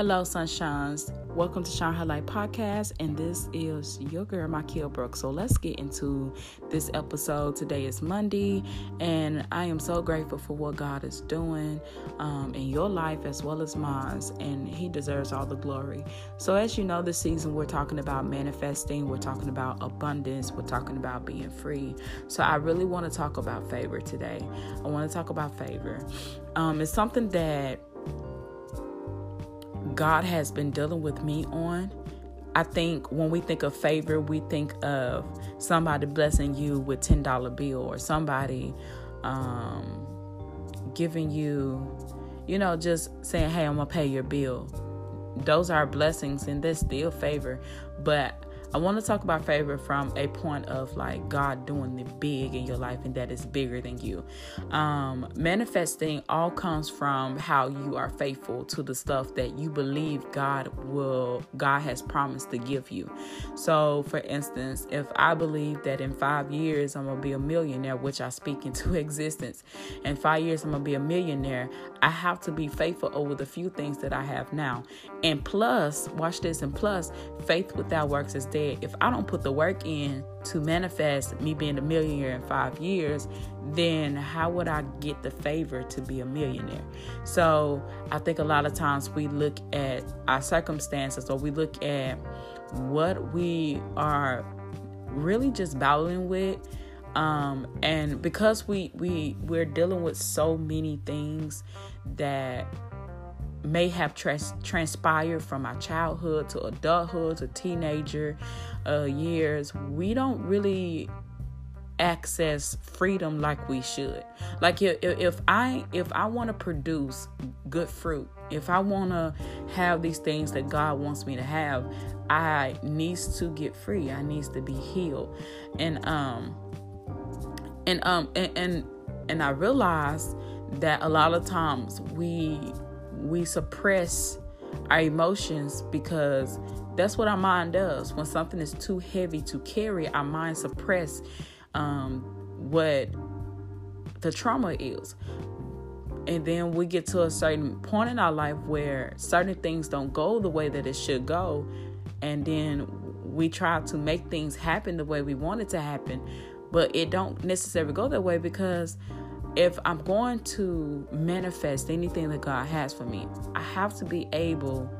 Hello, sunshines. Welcome to Shine Her Light Podcast, and this is your girl, Makia Brooks. So let's get into this episode. Today is Monday, and I am so grateful for what God is doing um, in your life as well as mine, and He deserves all the glory. So, as you know, this season we're talking about manifesting, we're talking about abundance, we're talking about being free. So, I really want to talk about favor today. I want to talk about favor. Um, it's something that God has been dealing with me on. I think when we think of favor, we think of somebody blessing you with ten dollar bill or somebody um, giving you, you know, just saying, "Hey, I'm gonna pay your bill." Those are blessings, and that's still favor. But I want to talk about favor from a point of like God doing the big in your life and that is bigger than you. Um, manifesting all comes from how you are faithful to the stuff that you believe God will, God has promised to give you. So, for instance, if I believe that in five years I'm gonna be a millionaire, which I speak into existence, in five years I'm gonna be a millionaire, I have to be faithful over the few things that I have now. And plus, watch this, and plus, faith without works is dead if I don't put the work in to manifest me being a millionaire in five years, then how would I get the favor to be a millionaire? So I think a lot of times we look at our circumstances or we look at what we are really just battling with. Um, and because we we we're dealing with so many things that may have trans- transpired from our childhood to adulthood to teenager uh, years, we don't really access freedom like we should. Like if, if I if I want to produce good fruit, if I want to have these things that God wants me to have, I needs to get free. I needs to be healed. And um and um and and, and I realize that a lot of times we we suppress our emotions because that's what our mind does. When something is too heavy to carry, our mind suppress um, what the trauma is. And then we get to a certain point in our life where certain things don't go the way that it should go. And then we try to make things happen the way we want it to happen. But it don't necessarily go that way because if I'm going to manifest anything that God has for me, I have to be able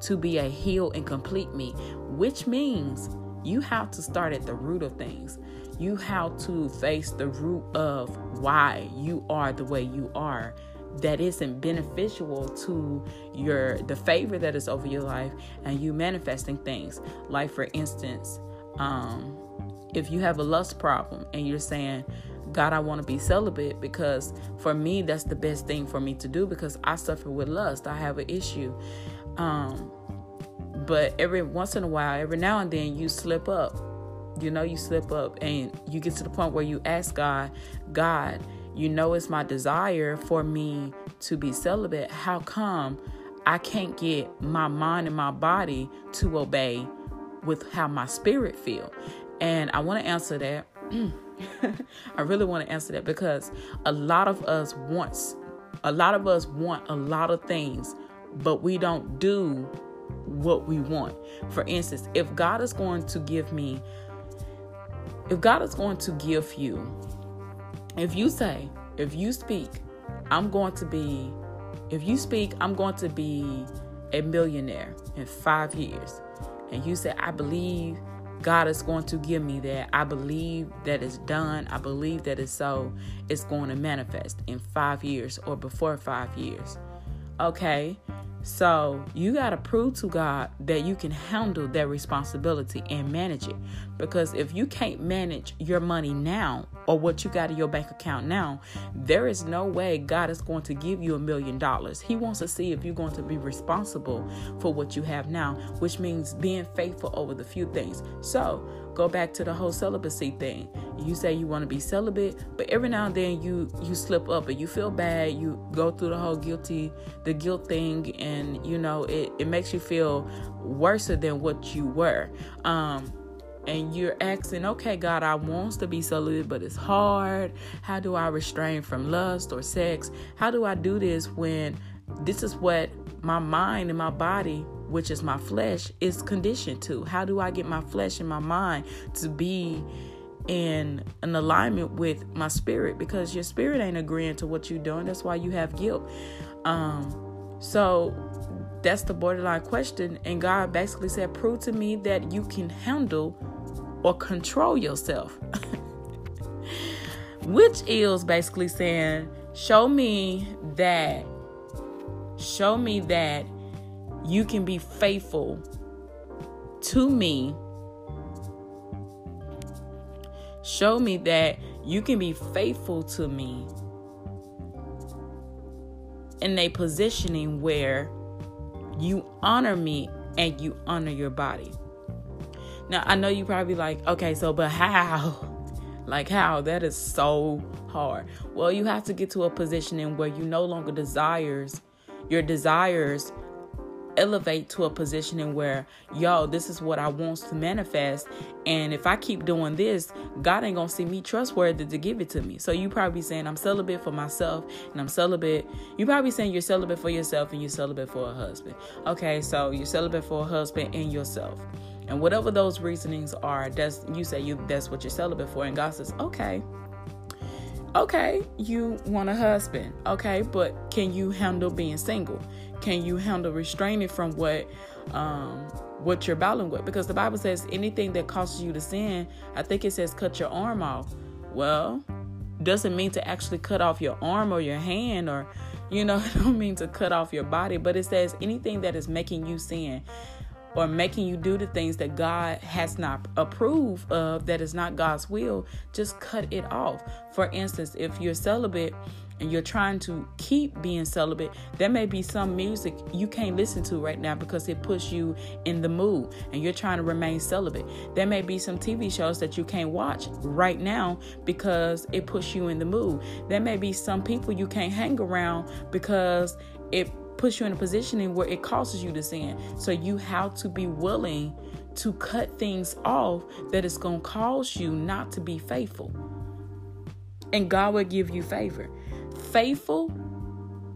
to be a heal and complete me, which means you have to start at the root of things. You have to face the root of why you are the way you are that isn't beneficial to your the favor that is over your life and you manifesting things like for instance um if you have a lust problem and you're saying God, I want to be celibate because for me, that's the best thing for me to do because I suffer with lust. I have an issue. Um, but every once in a while, every now and then, you slip up. You know, you slip up and you get to the point where you ask God, God, you know, it's my desire for me to be celibate. How come I can't get my mind and my body to obey with how my spirit feel? And I want to answer that. I really want to answer that because a lot of us wants a lot of us want a lot of things, but we don't do what we want. For instance, if God is going to give me if God is going to give you if you say, if you speak, I'm going to be if you speak, I'm going to be a millionaire in 5 years. And you say, I believe God is going to give me that. I believe that it's done. I believe that it's so. It's going to manifest in five years or before five years. Okay. So you got to prove to God that you can handle that responsibility and manage it. Because if you can't manage your money now or what you got in your bank account now, there is no way God is going to give you a million dollars. He wants to see if you're going to be responsible for what you have now, which means being faithful over the few things. So go back to the whole celibacy thing. You say you want to be celibate, but every now and then you you slip up and you feel bad. You go through the whole guilty, the guilt thing, and you know it, it makes you feel worse than what you were. Um, and you're asking, okay, God, I wants to be celibate, but it's hard. How do I restrain from lust or sex? How do I do this when this is what my mind and my body, which is my flesh, is conditioned to. How do I get my flesh and my mind to be in an alignment with my spirit? Because your spirit ain't agreeing to what you're doing. That's why you have guilt. Um, so that's the borderline question. And God basically said, Prove to me that you can handle or control yourself. Which is basically saying, Show me that Show me that you can be faithful to me. Show me that you can be faithful to me in a positioning where you honor me and you honor your body. Now, I know you probably like, okay, so, but how? Like, how? That is so hard. Well, you have to get to a positioning where you no longer desires your desires elevate to a position in where yo this is what i want to manifest and if i keep doing this god ain't gonna see me trustworthy to give it to me so you probably saying i'm celibate for myself and i'm celibate you probably saying you're celibate for yourself and you're celibate for a husband okay so you're celibate for a husband and yourself and whatever those reasonings are that's you say you that's what you're celibate for and god says okay okay, you want a husband, okay, but can you handle being single? Can you handle restraining from what um what you're battling with? Because the Bible says anything that causes you to sin, I think it says cut your arm off. Well, doesn't mean to actually cut off your arm or your hand or you know, it don't mean to cut off your body, but it says anything that is making you sin or making you do the things that God has not approved of, that is not God's will, just cut it off. For instance, if you're celibate and you're trying to keep being celibate, there may be some music you can't listen to right now because it puts you in the mood and you're trying to remain celibate. There may be some TV shows that you can't watch right now because it puts you in the mood. There may be some people you can't hang around because it puts you in a position where it causes you to sin. So you have to be willing to cut things off that is going to cause you not to be faithful. And God will give you favor. Faithful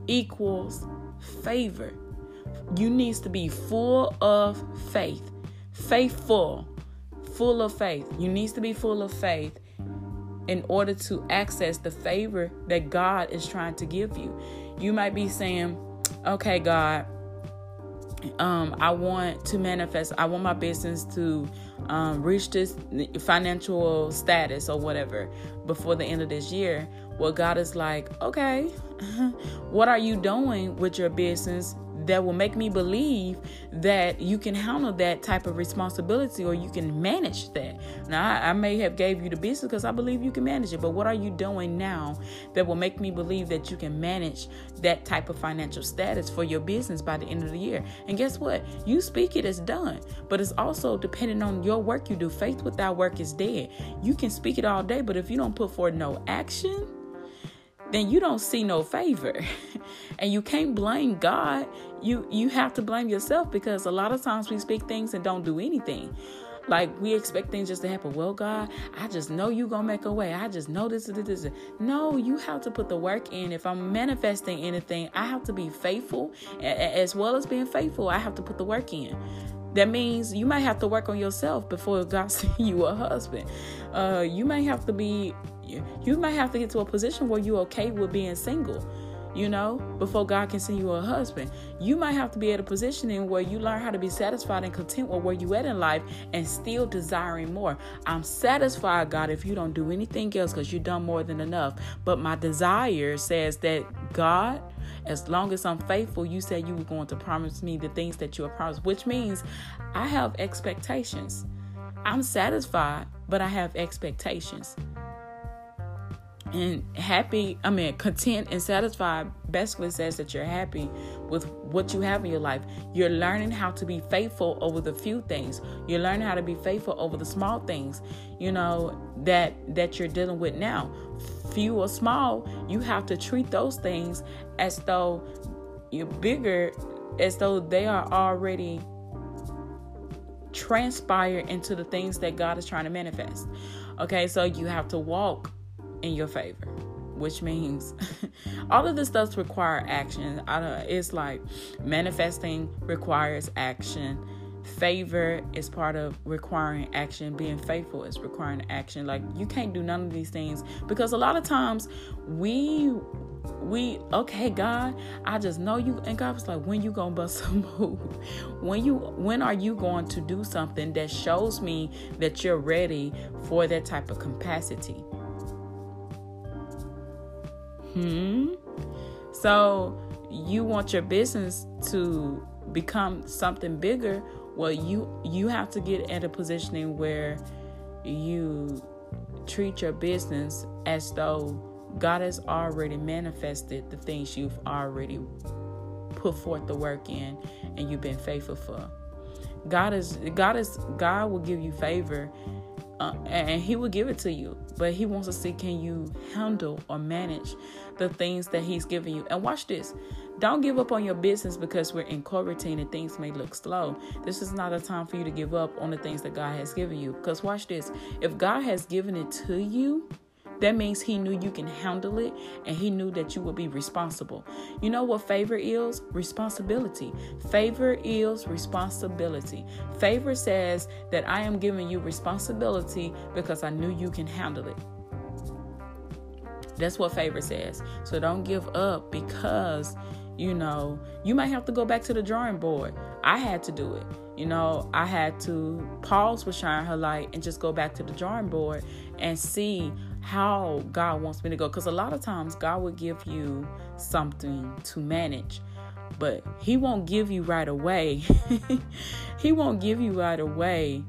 equals favor. You needs to be full of faith. Faithful, full of faith. You needs to be full of faith in order to access the favor that God is trying to give you. You might be saying, okay, God, um, I want to manifest, I want my business to um, reach this financial status or whatever before the end of this year. Well, God is like, okay, what are you doing with your business that will make me believe that you can handle that type of responsibility or you can manage that. Now, I, I may have gave you the business because I believe you can manage it, but what are you doing now that will make me believe that you can manage that type of financial status for your business by the end of the year? And guess what? You speak it, it's done, but it's also depending on your work you do. Faith without work is dead. You can speak it all day, but if you don't put forth no action, then you don't see no favor. and you can't blame God. You you have to blame yourself because a lot of times we speak things and don't do anything. Like we expect things just to happen. Well, God, I just know you gonna make a way. I just know this, is this, this. No, you have to put the work in. If I'm manifesting anything, I have to be faithful, as well as being faithful. I have to put the work in. That means you might have to work on yourself before God send you a husband. Uh, you may have to be, you might have to get to a position where you're okay with being single. You know, before God can send you a husband, you might have to be at a position in where you learn how to be satisfied and content with where you at in life and still desiring more. I'm satisfied, God, if you don't do anything else because you've done more than enough. But my desire says that God, as long as I'm faithful, you said you were going to promise me the things that you have promised, which means I have expectations. I'm satisfied, but I have expectations. And happy, I mean, content and satisfied basically says that you're happy with what you have in your life. You're learning how to be faithful over the few things. You're learning how to be faithful over the small things, you know, that that you're dealing with now. Few or small, you have to treat those things as though you're bigger, as though they are already transpire into the things that God is trying to manifest. Okay, so you have to walk in your favor. which means all of this stuff require action. it's like manifesting requires action. Favor is part of requiring action. Being faithful is requiring action. Like you can't do none of these things because a lot of times we we okay god i just know you and god was like when you gonna bust a move when you when are you going to do something that shows me that you're ready for that type of capacity hmm so you want your business to become something bigger well you you have to get at a positioning where you treat your business as though God has already manifested the things you've already put forth the work in and you've been faithful for. God is God is God will give you favor uh, and he will give it to you. But he wants to see can you handle or manage the things that he's giving you? And watch this. Don't give up on your business because we're in quarantine and things may look slow. This is not a time for you to give up on the things that god has given you. Because watch this. If god has given it to you that means he knew you can handle it and he knew that you would be responsible. You know what favor is? Responsibility. Favor is responsibility. Favor says that I am giving you responsibility because I knew you can handle it. That's what favor says. So don't give up because, you know, you might have to go back to the drawing board. I had to do it. You know, I had to pause with Shine Her Light and just go back to the drawing board and see how God wants me to go. Because a lot of times God will give you something to manage, but He won't give you right away. he won't give you right away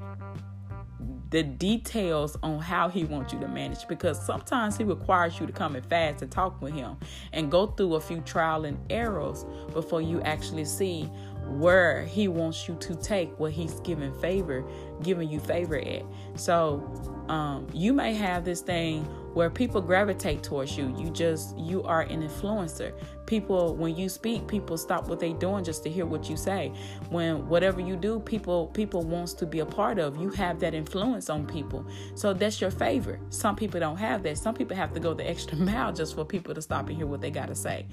the details on how he wants you to manage because sometimes he requires you to come and fast and talk with him and go through a few trial and errors before you actually see where he wants you to take what he's giving favor giving you favor at. So um, you may have this thing where people gravitate towards you. You just you are an influencer. People when you speak people stop what they're doing just to hear what you say. When whatever you do people people wants to be a part of. You have that influence on people. So that's your favor. Some people don't have that. Some people have to go the extra mile just for people to stop and hear what they got to say.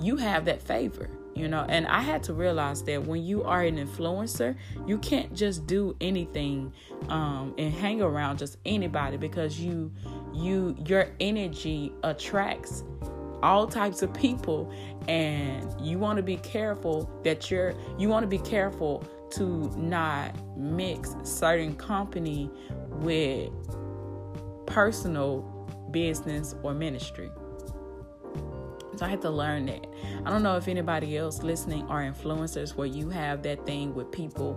You have that favor you know? And i had to realize that when you are an influencer you can't just do anything um, and hang around just anybody because you you your energy attracts all types of people. And you want to be careful that you're you want to be careful to not mix certain company with personal business or ministry so I had to learn that. I don't know if anybody else listening are influencers where you have that thing with people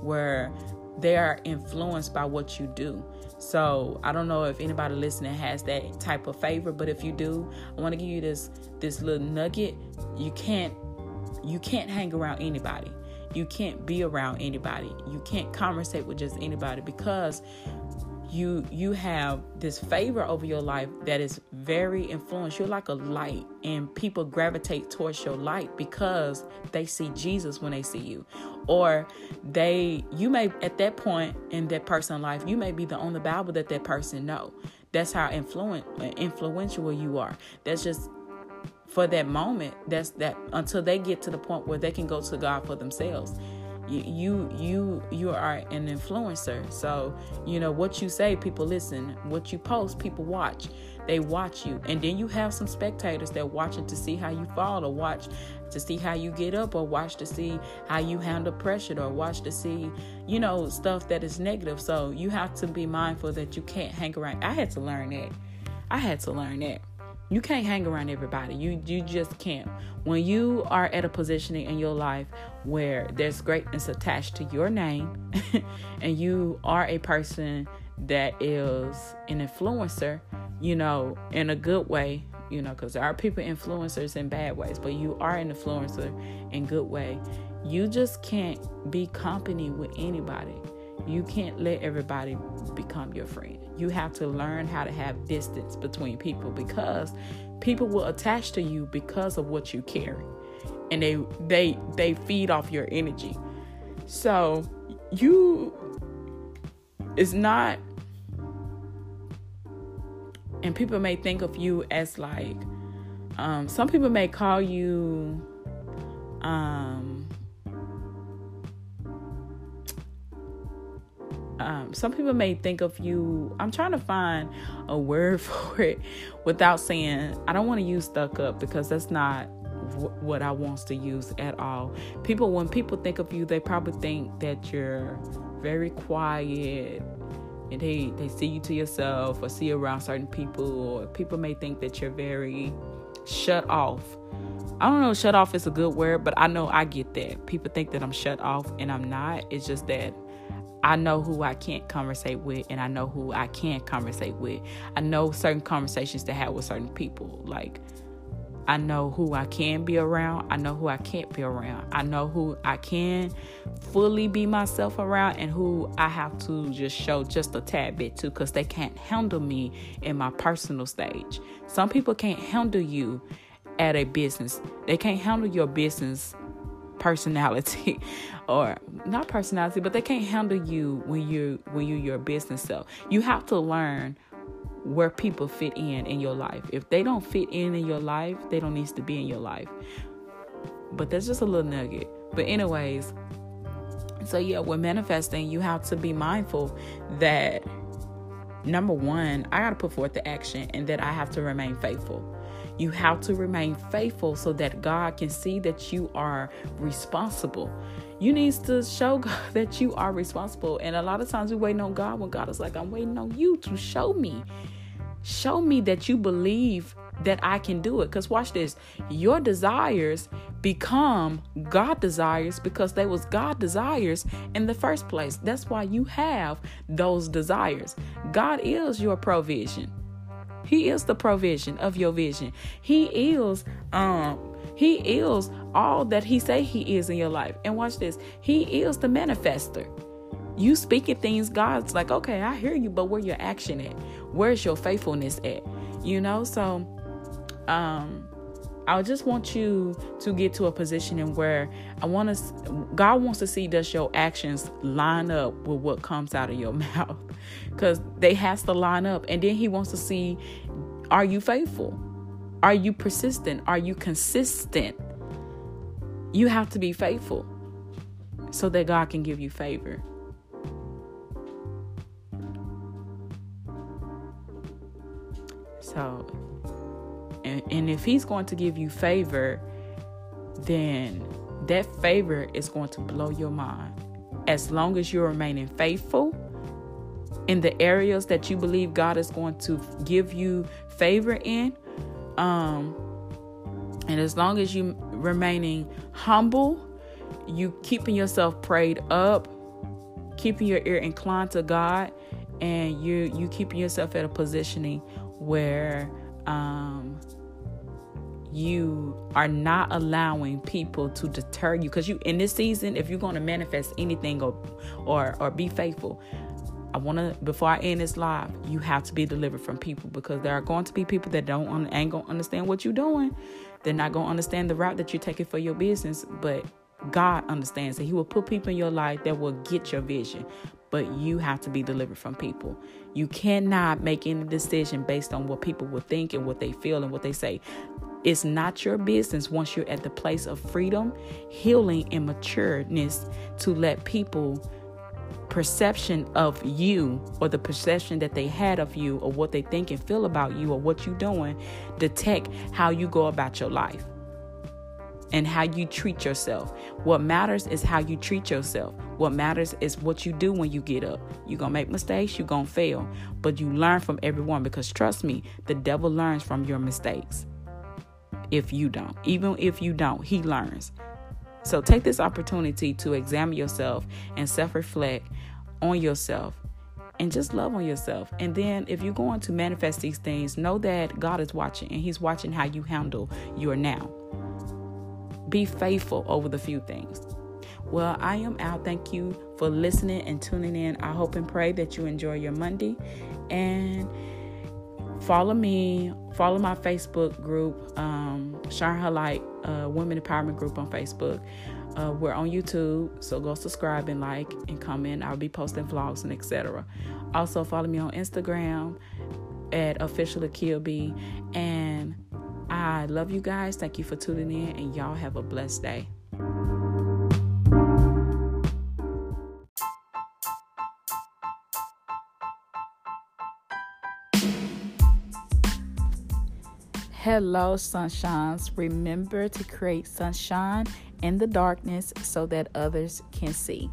where they are influenced by what you do. So I don't know if anybody listening has that type of favor, but if you do, I want to give you this this little nugget. You can't you can't hang around anybody. You can't be around anybody. You can't conversate with just anybody because you you have this favor over your life that is very influential you're like a light and people gravitate towards your light because they see jesus when they see you. Or they you may at that point in that person's life you may be the only bible that that person know. That's how influent influential you are. That's just for that moment. That's that until they get to the point where they can go to god for themselves you you you are an influencer. So you know what you say people listen. What you post people watch. They watch you. And then you have some spectators that watching to see how you fall or watch to see how you get up or watch to see how you handle pressure or watch to see you know stuff that is negative. So you have to be mindful that you can't hang around. I had to learn that. I had to learn that you can't hang around everybody. You you just can't. When you are at a positioning in your life where there's greatness attached to your name and you are a person that is an influencer, you know, in a good way, you know, because there are people influencers in bad ways, but you are an influencer in good way. You just can't be company with anybody. You can't let everybody become your friend. You have to learn how to have distance between people because people will attach to you because of what you carry. And they they they feed off your energy. So you it's not and people may think of you as like um, some people may call you um, um, some people may think of you i'm trying to find a word for it without saying i don't want to use stuck up because that's not what I wants to use at all. People, when people think of you, they probably think that you're very quiet and they, they see you to yourself or see you around certain people, or people may think that you're very shut off. I don't know, shut off is a good word, but I know I get that. People think that I'm shut off and I'm not. It's just that I know who I can't conversate with and I know who I can conversate with. I know certain conversations to have with certain people. Like I know who I can be around. I know who I can't be around. I know who I can fully be myself around and who I have to just show just a tad bit to because they can't handle me in my personal stage. Some people can't handle you at a business, they can't handle your business personality or not personality but they can't handle you when you when you your business self you have to learn where people fit in in your life. If they don't fit in in your life, they don't need to be in your life. But that's just a little nugget. But anyways, so yeah, when manifesting, you have to be mindful that number one, I got to put forth the action and that I have to remain faithful. You have to remain faithful so that God can see that you are responsible. You need to show God that you are responsible. And a lot of times we waiting on God when God is like, I'm waiting on you to show me. Show me that you believe that I can do it. Because watch this your desires become God desires because they was God desires in the first place. That's why you have those desires. God is your provision. He is the provision of your vision. He is um he is all that he say he is in your life. And watch this. He is the manifester. You speaking things, God's like, okay, I hear you, but where your action at? Where's your faithfulness at? You know, so um I just want you to get to a position in where I want to God wants to see does your actions line up with what comes out of your mouth cuz they has to line up and then he wants to see are you faithful? Are you persistent? Are you consistent? You have to be faithful so that God can give you favor. So, and, and if He's going to give you favor, then that favor is going to blow your mind. As long as you're remaining faithful in the areas that you believe God is going to give you favor in, um, and as long as you remaining humble, you keeping yourself prayed up, keeping your ear inclined to God, and you you keeping yourself at a positioning where um, you are not allowing people to deter you because you in this season if you're going to manifest anything or or or be faithful I want to before I end this live, you have to be delivered from people because there are going to be people that don't ain't gonna understand what you're doing. They're not gonna understand the route that you're taking for your business, but God understands that He will put people in your life that will get your vision. But you have to be delivered from people. You cannot make any decision based on what people will think and what they feel and what they say. It's not your business once you're at the place of freedom, healing, and matureness to let people perception of you or the perception that they had of you or what they think and feel about you or what you're doing detect how you go about your life and how you treat yourself. What matters is how you treat yourself. What matters is what you do when you get up. You're going to make mistakes, you're going to fail, but you learn from everyone because trust me, the devil learns from your mistakes. If you don't, even if you don't, he learns. So take this opportunity to examine yourself and self reflect on yourself and just love on yourself. And then if you're going to manifest these things, know that God is watching and He's watching how you handle your now. Be faithful over the few things. Well, I am out. Thank you for listening and tuning in. I hope and pray that you enjoy your Monday. And follow me, follow my Facebook group, um, Shine Her Light uh, Women Empowerment Group on Facebook. Uh, we're on YouTube, so go subscribe and like and comment. I'll be posting vlogs and etc. Also, follow me on Instagram at official Akil B. And I love you guys. Thank you for tuning in, and y'all have a blessed day. Hello, sunshines. Remember to create sunshine in the darkness so that others can see.